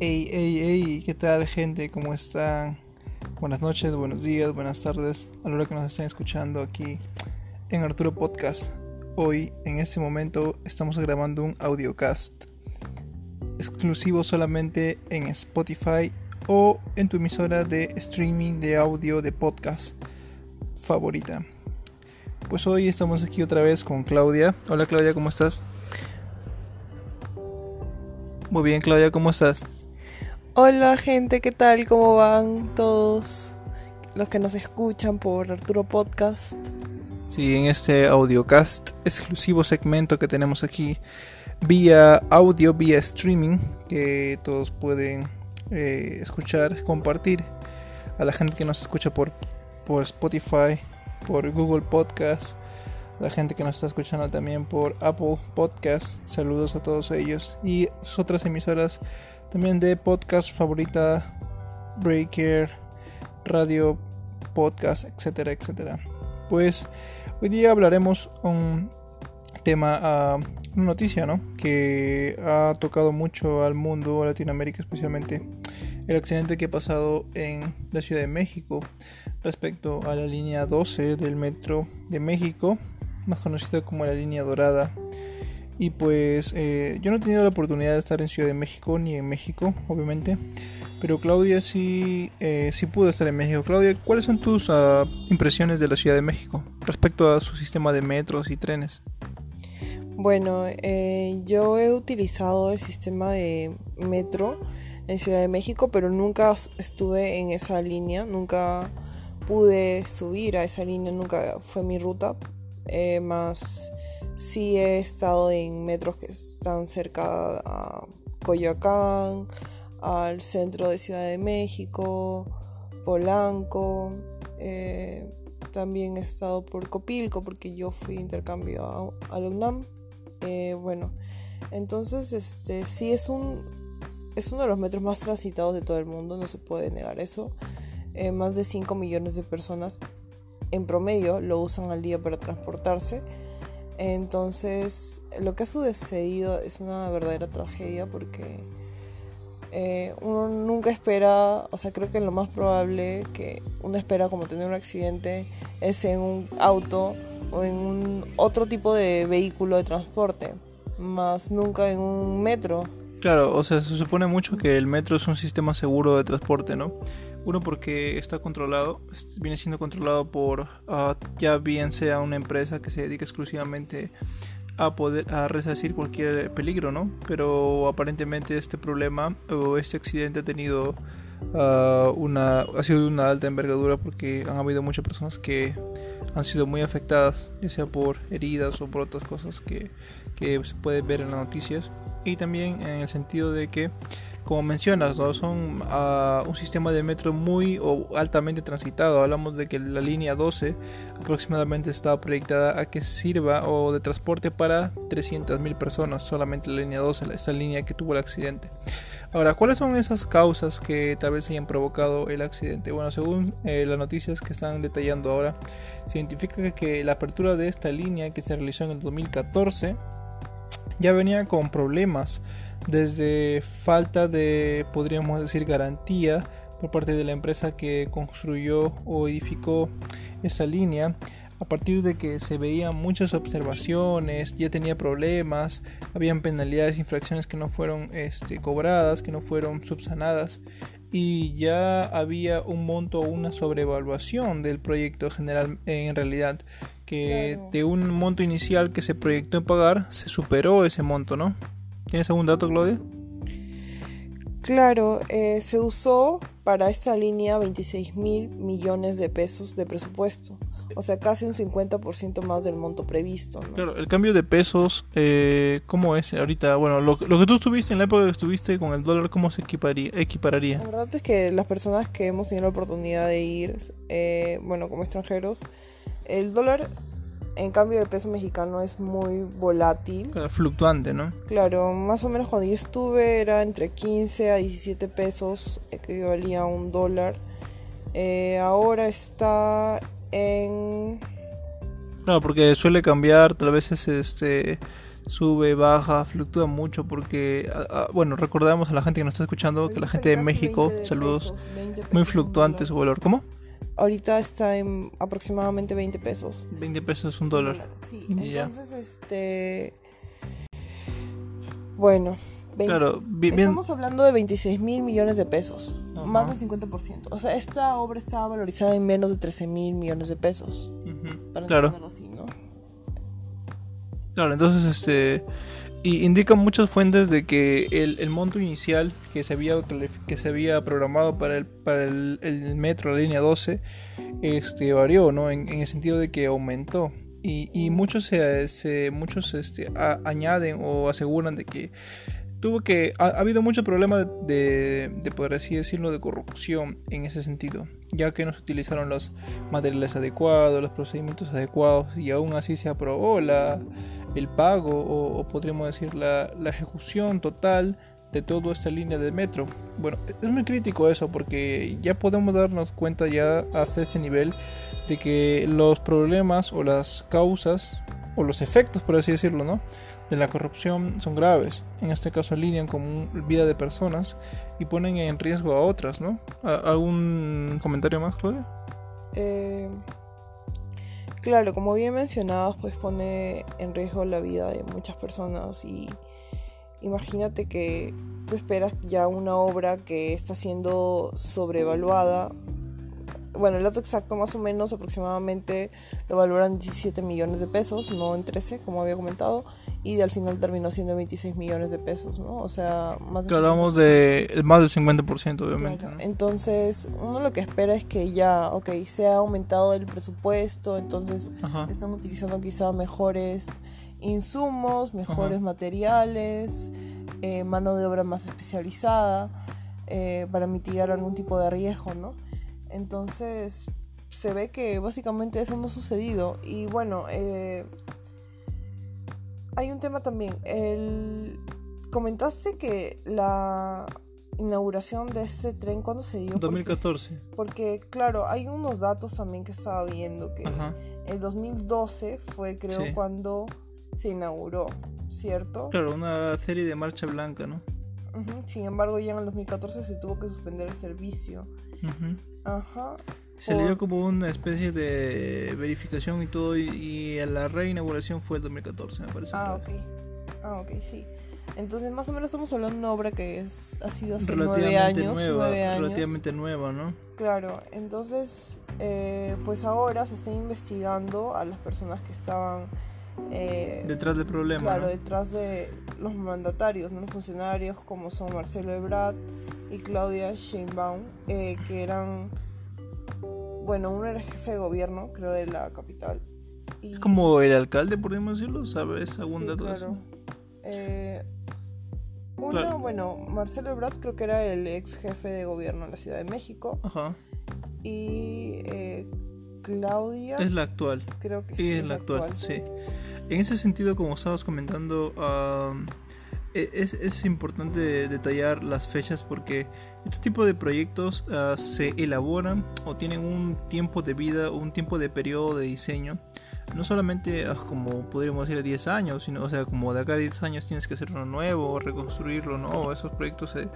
Hey, hey, hey, ¿qué tal gente? ¿Cómo están? Buenas noches, buenos días, buenas tardes a la hora que nos estén escuchando aquí en Arturo Podcast. Hoy, en este momento, estamos grabando un audiocast exclusivo solamente en Spotify o en tu emisora de streaming de audio de podcast favorita. Pues hoy estamos aquí otra vez con Claudia. Hola Claudia, ¿cómo estás? Muy bien, Claudia, ¿cómo estás? Hola gente, ¿qué tal? ¿Cómo van todos los que nos escuchan por Arturo Podcast? Sí, en este audiocast exclusivo segmento que tenemos aquí vía audio, vía streaming, que todos pueden eh, escuchar, compartir a la gente que nos escucha por, por Spotify, por Google Podcast, a la gente que nos está escuchando también por Apple Podcast. Saludos a todos ellos y sus otras emisoras también de podcast favorita, Breaker, Radio Podcast, etcétera, etcétera. Pues hoy día hablaremos un tema, uh, una noticia, ¿no? Que ha tocado mucho al mundo, a Latinoamérica especialmente, el accidente que ha pasado en la Ciudad de México respecto a la línea 12 del metro de México, más conocida como la línea dorada y pues eh, yo no he tenido la oportunidad de estar en Ciudad de México ni en México, obviamente. Pero Claudia sí, eh, sí pudo estar en México. Claudia, ¿cuáles son tus uh, impresiones de la Ciudad de México respecto a su sistema de metros y trenes? Bueno, eh, yo he utilizado el sistema de metro en Ciudad de México, pero nunca estuve en esa línea, nunca pude subir a esa línea, nunca fue mi ruta. Eh, más sí he estado en metros que están cerca a Coyoacán, al centro de Ciudad de México, Polanco. Eh, también he estado por Copilco porque yo fui intercambio a, a la UNAM. Eh, bueno, entonces este sí es un es uno de los metros más transitados de todo el mundo, no se puede negar eso. Eh, más de 5 millones de personas en promedio lo usan al día para transportarse. Entonces, lo que ha sucedido es una verdadera tragedia porque eh, uno nunca espera, o sea, creo que lo más probable que uno espera como tener un accidente es en un auto o en un otro tipo de vehículo de transporte, más nunca en un metro. Claro, o sea, se supone mucho que el metro es un sistema seguro de transporte, ¿no? Uno porque está controlado, viene siendo controlado por uh, ya bien sea una empresa que se dedica exclusivamente a poder a resarcir cualquier peligro, ¿no? Pero aparentemente este problema o este accidente ha tenido uh, una ha sido de una alta envergadura porque han habido muchas personas que han sido muy afectadas, ya sea por heridas o por otras cosas que, que se puede ver en las noticias y también en el sentido de que como mencionas, son uh, un sistema de metro muy o altamente transitado. Hablamos de que la línea 12 aproximadamente está proyectada a que sirva o de transporte para 300.000 personas, solamente la línea 12, esta línea que tuvo el accidente. Ahora, ¿cuáles son esas causas que tal vez hayan provocado el accidente? Bueno, según eh, las noticias que están detallando ahora, se identifica que la apertura de esta línea que se realizó en el 2014 ya venía con problemas desde falta de, podríamos decir, garantía por parte de la empresa que construyó o edificó esa línea. A partir de que se veían muchas observaciones, ya tenía problemas, habían penalidades, infracciones que no fueron este, cobradas, que no fueron subsanadas y ya había un monto o una sobrevaluación del proyecto general en realidad que de un monto inicial que se proyectó en pagar se superó ese monto, ¿no? ¿Tienes algún dato, Claudia? Claro, eh, se usó para esta línea 26 mil millones de pesos de presupuesto. O sea, casi un 50% más del monto previsto. ¿no? Claro, el cambio de pesos, eh, ¿cómo es ahorita? Bueno, lo, lo, que tú estuviste en la época que estuviste con el dólar, ¿cómo se equiparía, equipararía? La verdad es que las personas que hemos tenido la oportunidad de ir, eh, bueno, como extranjeros, el dólar en cambio de peso mexicano es muy volátil. Claro, fluctuante, ¿no? Claro, más o menos cuando yo estuve era entre 15 a 17 pesos, equivalía a un dólar. Eh, ahora está en... No, porque suele cambiar, tal vez este sube, baja, fluctúa mucho porque, bueno, recordamos a la gente que nos está escuchando que la gente de México, saludos, muy fluctuante su valor. ¿Cómo? Ahorita está en aproximadamente 20 pesos. 20 pesos un dólar. Sí, entonces este... Bueno, claro, estamos hablando de 26 mil millones de pesos, más del 50%. O sea, esta obra estaba valorizada en menos de 13 mil millones de pesos. claro. Claro, entonces este y indican muchas fuentes de que el, monto inicial que se había que se había programado para el para el, metro la línea 12 este varió no en, el sentido de que aumentó. Y, y muchos se, muchos este, añaden o aseguran de que tuvo que ha, habido mucho problema de, de poder así decirlo de corrupción en ese sentido ya que no se utilizaron los materiales adecuados los procedimientos adecuados y aún así se aprobó la el pago o, podríamos decir la, ejecución total de toda esta línea de metro. Bueno, es muy crítico eso porque ya podemos darnos cuenta ya hasta ese nivel de que los problemas o las causas o los efectos, por así decirlo, ¿no? de la corrupción son graves. En este caso lidian con vida de personas y ponen en riesgo a otras, ¿no? ¿Algún comentario más, Claudia? Eh, Claro, como bien mencionabas, pues pone en riesgo la vida de muchas personas y imagínate que tú esperas ya una obra que está siendo sobrevaluada. Bueno, el dato exacto más o menos aproximadamente lo valoran en 17 millones de pesos, no en 13 como había comentado y al final terminó siendo 26 millones de pesos, ¿no? O sea, más del hablamos de más del 50%, obviamente. Entonces, uno lo que espera es que ya, ok, se ha aumentado el presupuesto, entonces están utilizando quizá mejores insumos, mejores materiales, eh, mano de obra más especializada eh, para mitigar algún tipo de riesgo, ¿no? Entonces, se ve que básicamente eso no ha sucedido. Y bueno, eh, hay un tema también. El... Comentaste que la inauguración de este tren, ¿cuándo se dio? 2014. Porque, claro, hay unos datos también que estaba viendo que el 2012 fue, creo, cuando se inauguró, ¿cierto? Claro, una serie de marcha blanca, ¿no? Sin embargo, ya en el 2014 se tuvo que suspender el servicio. Ajá. Se le dio como una especie de verificación y todo, y, la reinauguración fue el 2014, me parece. Ah, ok. Ah, ok, sí. Entonces, más o menos estamos hablando de una obra que es, ha sido hace nueve años, nueva, Relativamente nueva, ¿no? Claro, entonces, eh, pues ahora se está investigando a las personas que estaban... Eh, detrás del problema. Claro, detrás de los mandatarios, ¿no? los funcionarios como son Marcelo Ebrard y Claudia Sheinbaum, eh, que eran bueno, uno era jefe de gobierno, creo, de la capital. Es como el alcalde, podemos decirlo, ¿sabes? ¿Algún dato claro. Eh, uno, bueno, Marcelo Ebrard creo que era el ex jefe de gobierno en la Ciudad de México. Ajá. Y eh, Claudia. Es la actual. Creo que sí. Es la actual, sí. En ese sentido, como estabas comentando, e, es, es, importante detallar las fechas porque este tipo de proyectos ah, se elaboran o tienen un tiempo de vida un tiempo de periodo de diseño. No solamente ah, como podríamos decir 10 años, sino o sea como de acá a 10 años tienes que hacer uno nuevo, reconstruirlo, ¿no? Esos proyectos se,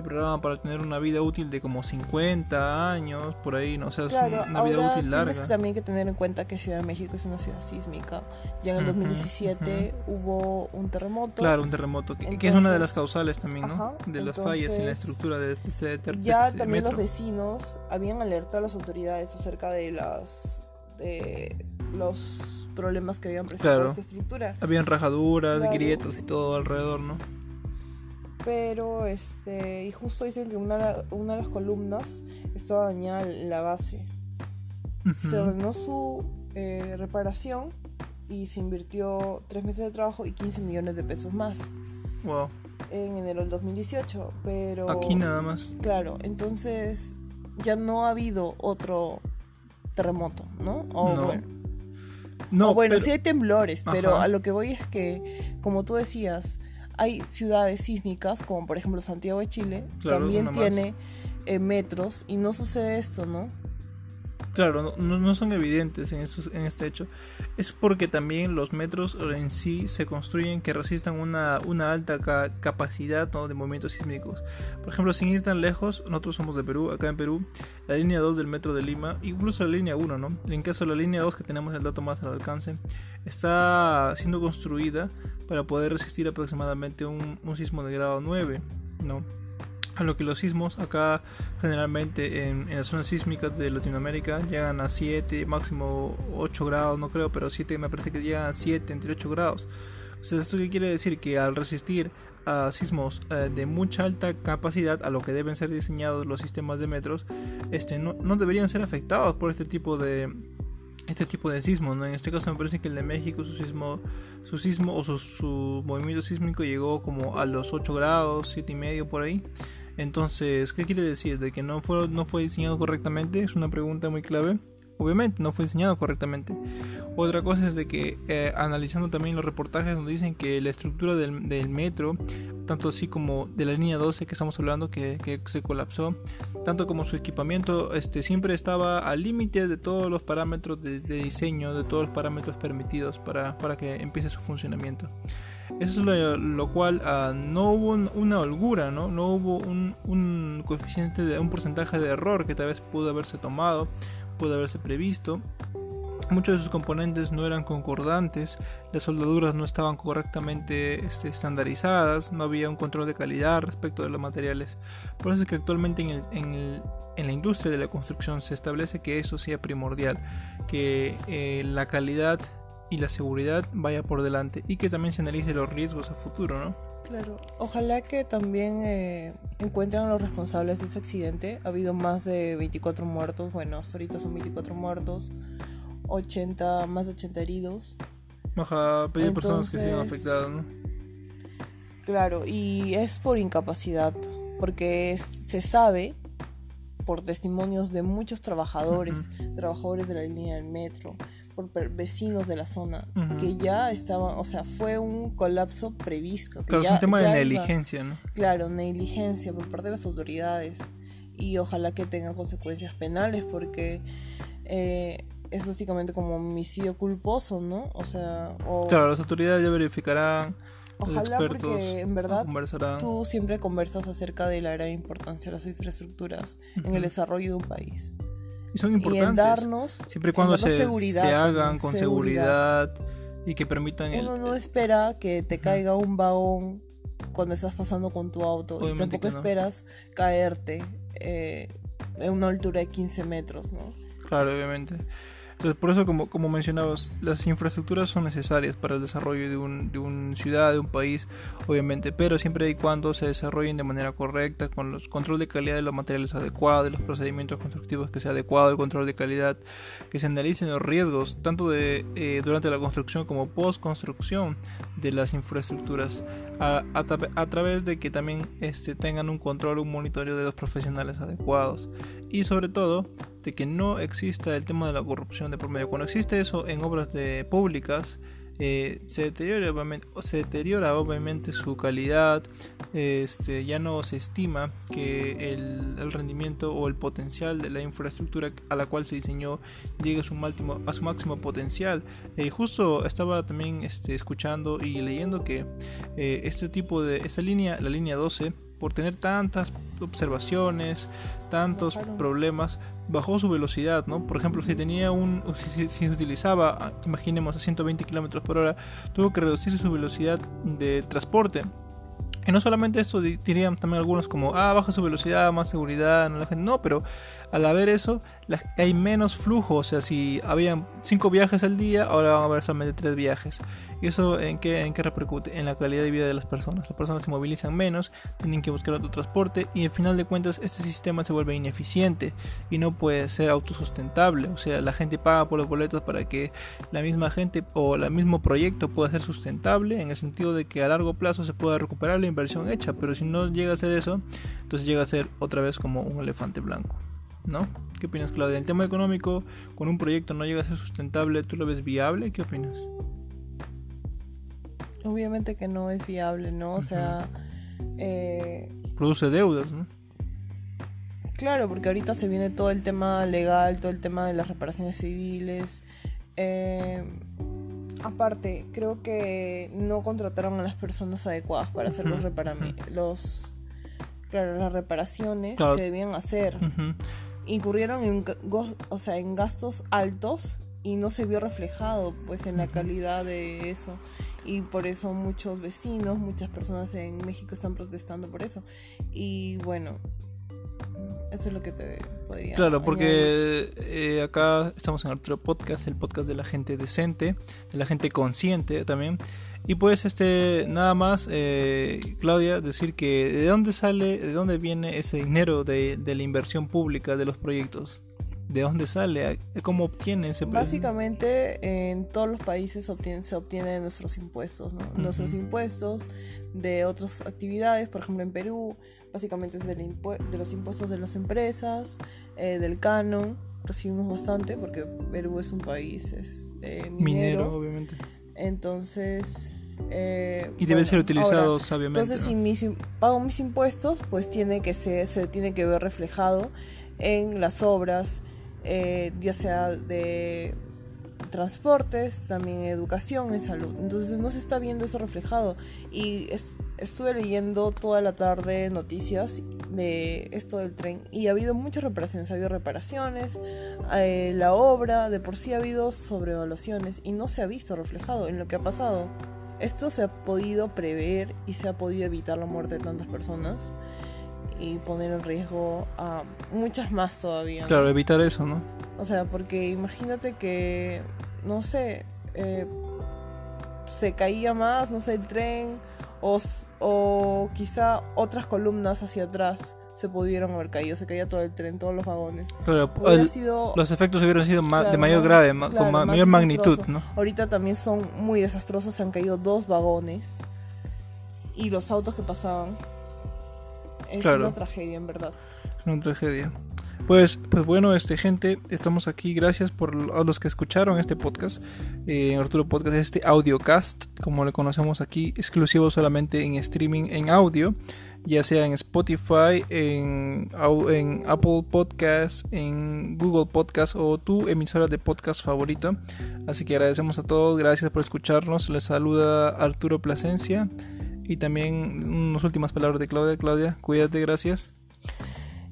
se programan para tener una vida útil de como 50 años, por ahí, no o sea, es una vida útil larga. Tienes también que tener en cuenta que Ciudad de México es una ciudad sísmica. Ya en el 2017 hubo un terremoto. Claro, un terremoto, que, es una de las causales también, ¿no? de las fallas en la estructura de, ese terremoto. Ya también los vecinos habían alertado a las autoridades acerca de las de los problemas que habían presentado esta estructura. Habían rajaduras, grietas y todo alrededor, ¿no? Pero este y justo dicen que una, una de las columnas estaba dañada la base. Se ordenó su eh, reparación y se invirtió tres meses de trabajo y 15 millones de pesos más wow. en enero del 2018 pero aquí nada más. Claro entonces ya no ha habido otro terremoto no no. bueno. No, bueno, sí hay temblores, pero a lo que voy es que, como tú decías, hay ciudades sísmicas, como por ejemplo Santiago de Chile, también tiene eh, metros y no sucede esto, ¿no? Claro, no, son evidentes en, este hecho. Es porque también los metros en sí se construyen que resistan una, una alta capacidad de movimientos sísmicos. Por ejemplo, sin ir tan lejos, nosotros somos de Perú, acá en Perú, la línea 2 del metro de Lima, incluso la línea 1, ¿no? En caso de la línea 2, que tenemos el dato más al alcance, está siendo construida para poder resistir aproximadamente un, un sismo de grado 9, ¿no? A lo que los sismos acá generalmente en, las zonas sísmicas de Latinoamérica llegan a 7, máximo 8 grados, no creo, pero 7 me parece que llegan a 7, entre 8 grados. O sea, ¿esto qué quiere decir? Que al resistir a sismos eh, de mucha alta capacidad, a lo que deben ser diseñados los sistemas de metros, este, no, no deberían ser afectados por este tipo de, este tipo de sismos. ¿no? En este caso me parece que el de México, su sismo, su sismo o su, su movimiento sísmico llegó como a los 8 grados, 7 y medio por ahí. Entonces, ¿qué quiere decir? ¿De que no fue, no fue diseñado correctamente? Es una pregunta muy clave. Obviamente no fue diseñado correctamente. Otra cosa es de que eh, analizando también los reportajes nos dicen que la estructura del, metro, tanto así como de la línea 12 que estamos hablando que, se colapsó, tanto como su equipamiento, este, siempre estaba al límite de todos los parámetros de, diseño, de todos los parámetros permitidos para, para que empiece su funcionamiento. Eso es lo, cual ah, no hubo una holgura, ¿no? No hubo un, coeficiente de un porcentaje de error que tal vez pudo haberse tomado, pudo haberse previsto. Muchos de sus componentes no eran concordantes, las soldaduras no estaban correctamente este, estandarizadas, no había un control de calidad respecto de los materiales. Por eso es que actualmente en, la industria de la construcción se establece que eso sea primordial, que eh, la calidad y la seguridad vaya por delante y que también se analice los riesgos a futuro, ¿no? Claro, ojalá que también eh, encuentren a los responsables de ese accidente. Ha habido más de 24 muertos, bueno, hasta ahorita son 24 muertos, 80, más de 80 heridos. Baja, pedir personas que sigan afectadas, ¿no? Claro, y es por incapacidad, porque se sabe por testimonios de muchos trabajadores, trabajadores de la línea del metro, por vecinos de la zona, que ya estaban, o sea, fue un colapso previsto. claro, es un tema de negligencia, ¿no? Claro, negligencia por parte de las autoridades y ojalá que tengan consecuencias penales porque eh, es básicamente como homicidio culposo, ¿no? O sea, claro, las autoridades ya verificarán. Ojalá porque en verdad tú siempre conversas acerca de la gran importancia de las infraestructuras en el desarrollo de un país. Y son importantes. darnos, siempre y cuando se, hagan con seguridad. y que permitan Uno no espera que te caiga un vagón cuando estás pasando con tu auto y tampoco esperas caerte eh, en una altura de 15 metros, ¿no? Claro, obviamente. Entonces, por eso, como, como mencionabas, las infraestructuras son necesarias para el desarrollo de, un, de una ciudad, de un país, obviamente, pero siempre y cuando se desarrollen de manera correcta, con los control de calidad de los materiales adecuados, de los procedimientos constructivos que sea adecuado, el control de calidad, que se analicen los riesgos, tanto de eh, durante la construcción como post construcción de las infraestructuras, a, través de que también este, tengan un control, un monitoreo de los profesionales adecuados y sobre todo de que no exista el tema de la corrupción de por medio. Cuando existe eso en obras públicas, eh, se, deteriora, obviamente, su calidad, este, ya no se estima que el, rendimiento o el potencial de la infraestructura a la cual se diseñó llegue a su máximo, a su máximo potencial. eh, justo estaba también este, escuchando y leyendo que eh, este tipo de, esta línea, la línea 12, por tener tantas observaciones, tantos problemas, bajó su velocidad, ¿no? Por ejemplo, si tenía un, si, se utilizaba, imaginemos, a 120 km por hora, tuvo que reducirse su velocidad de transporte. Y no solamente esto dirían también algunos como, ah, baja su velocidad, más seguridad, no, la gente, no, pero al haber eso, hay menos flujo, o sea, si habían 5 viajes al día, ahora van a haber solamente 3 viajes. ¿Y eso en qué, en qué repercute? En la calidad de vida de las personas. Las personas se movilizan menos, tienen que buscar otro transporte y al final de cuentas este sistema se vuelve ineficiente y no puede ser autosustentable. O sea, la gente paga por los boletos para que la misma gente o el mismo proyecto pueda ser sustentable en el sentido de que a largo plazo se pueda recuperar la inversión hecha. Pero si no llega a ser eso, entonces llega a ser otra vez como un elefante blanco. ¿No? ¿Qué opinas, Claudia? El tema económico, con un proyecto no llega a ser sustentable, ¿tú lo ves viable? ¿Qué opinas? obviamente que no es viable, ¿no? O sea... Eh, Produce deudas, ¿no? Claro, porque ahorita se viene todo el tema legal, todo el tema de las reparaciones civiles. Eh, aparte, creo que no contrataron a las personas adecuadas para hacer los, los claro, las reparaciones que debían hacer. Incurrieron en, o sea, en gastos altos y no se vio reflejado pues en la calidad de eso y por eso muchos vecinos, muchas personas en México están protestando por eso. Y bueno, eso es lo que te podría. Claro, porque eh, acá estamos en otro podcast, el podcast de la gente decente, de la gente consciente también. Y pues este nada más eh, Claudia decir que de dónde sale, de dónde viene ese dinero de, de la inversión pública de los proyectos. ¿De dónde sale? ¿Cómo obtiene ese Básicamente en todos los países se obtiene, se obtiene nuestros impuestos, ¿no? Nuestros impuestos de otras actividades, por ejemplo en Perú, básicamente es del de los impuestos de las empresas, eh, del canon, recibimos bastante porque Perú es un país es, eh, minero, obviamente. Entonces... Eh, y debe ser utilizado sabiamente. Entonces, si mis, pago mis impuestos, pues tiene que ser, se tiene que ver reflejado en las obras, eh, ya sea de transportes, también educación, en salud. Entonces no se está viendo eso reflejado. Y estuve leyendo toda la tarde noticias de esto del tren y ha habido muchas reparaciones. Ha habido reparaciones, eh, la obra, de por sí ha habido sobrevaluaciones y no se ha visto reflejado en lo que ha pasado. Esto se ha podido prever y se ha podido evitar la muerte de tantas personas y poner en riesgo a muchas más todavía. Claro, evitar eso, ¿no? O sea, porque imagínate que, no sé, eh, se caía más, no sé, el tren o, o quizá otras columnas hacia atrás se pudieron haber caído, se caía todo el tren, todos los vagones. Claro, los efectos hubieran sido de mayor grave, con mayor magnitud, ¿no? Ahorita también son muy desastrosos, se han caído dos vagones y los autos que pasaban es una tragedia, en verdad. Es una tragedia. Pues, pues bueno, este gente, estamos aquí. Gracias por los que escucharon este podcast. Eh, Arturo Podcast, este audiocast, como le conocemos aquí, exclusivo solamente en streaming en audio, ya sea en Spotify, en, Apple Podcasts, en Google Podcasts o tu emisora de podcast favorita. Así que agradecemos a todos, gracias por escucharnos. Les saluda Arturo Plasencia. Y también unas últimas palabras de Claudia. Claudia, cuídate, gracias.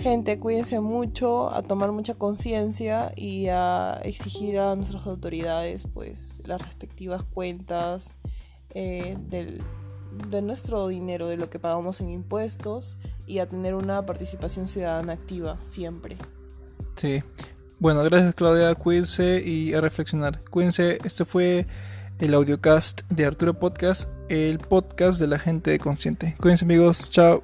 Gente, cuídense mucho, a tomar mucha conciencia y a exigir a nuestras autoridades pues las respectivas cuentas eh, del, de nuestro dinero, de lo que pagamos en impuestos y a tener una participación ciudadana activa siempre. Sí. Bueno, gracias Claudia, cuídense y a reflexionar. Cuídense, esto fue el audiocast de Arturo Podcast, el podcast de la gente consciente. Cuídense amigos, chao.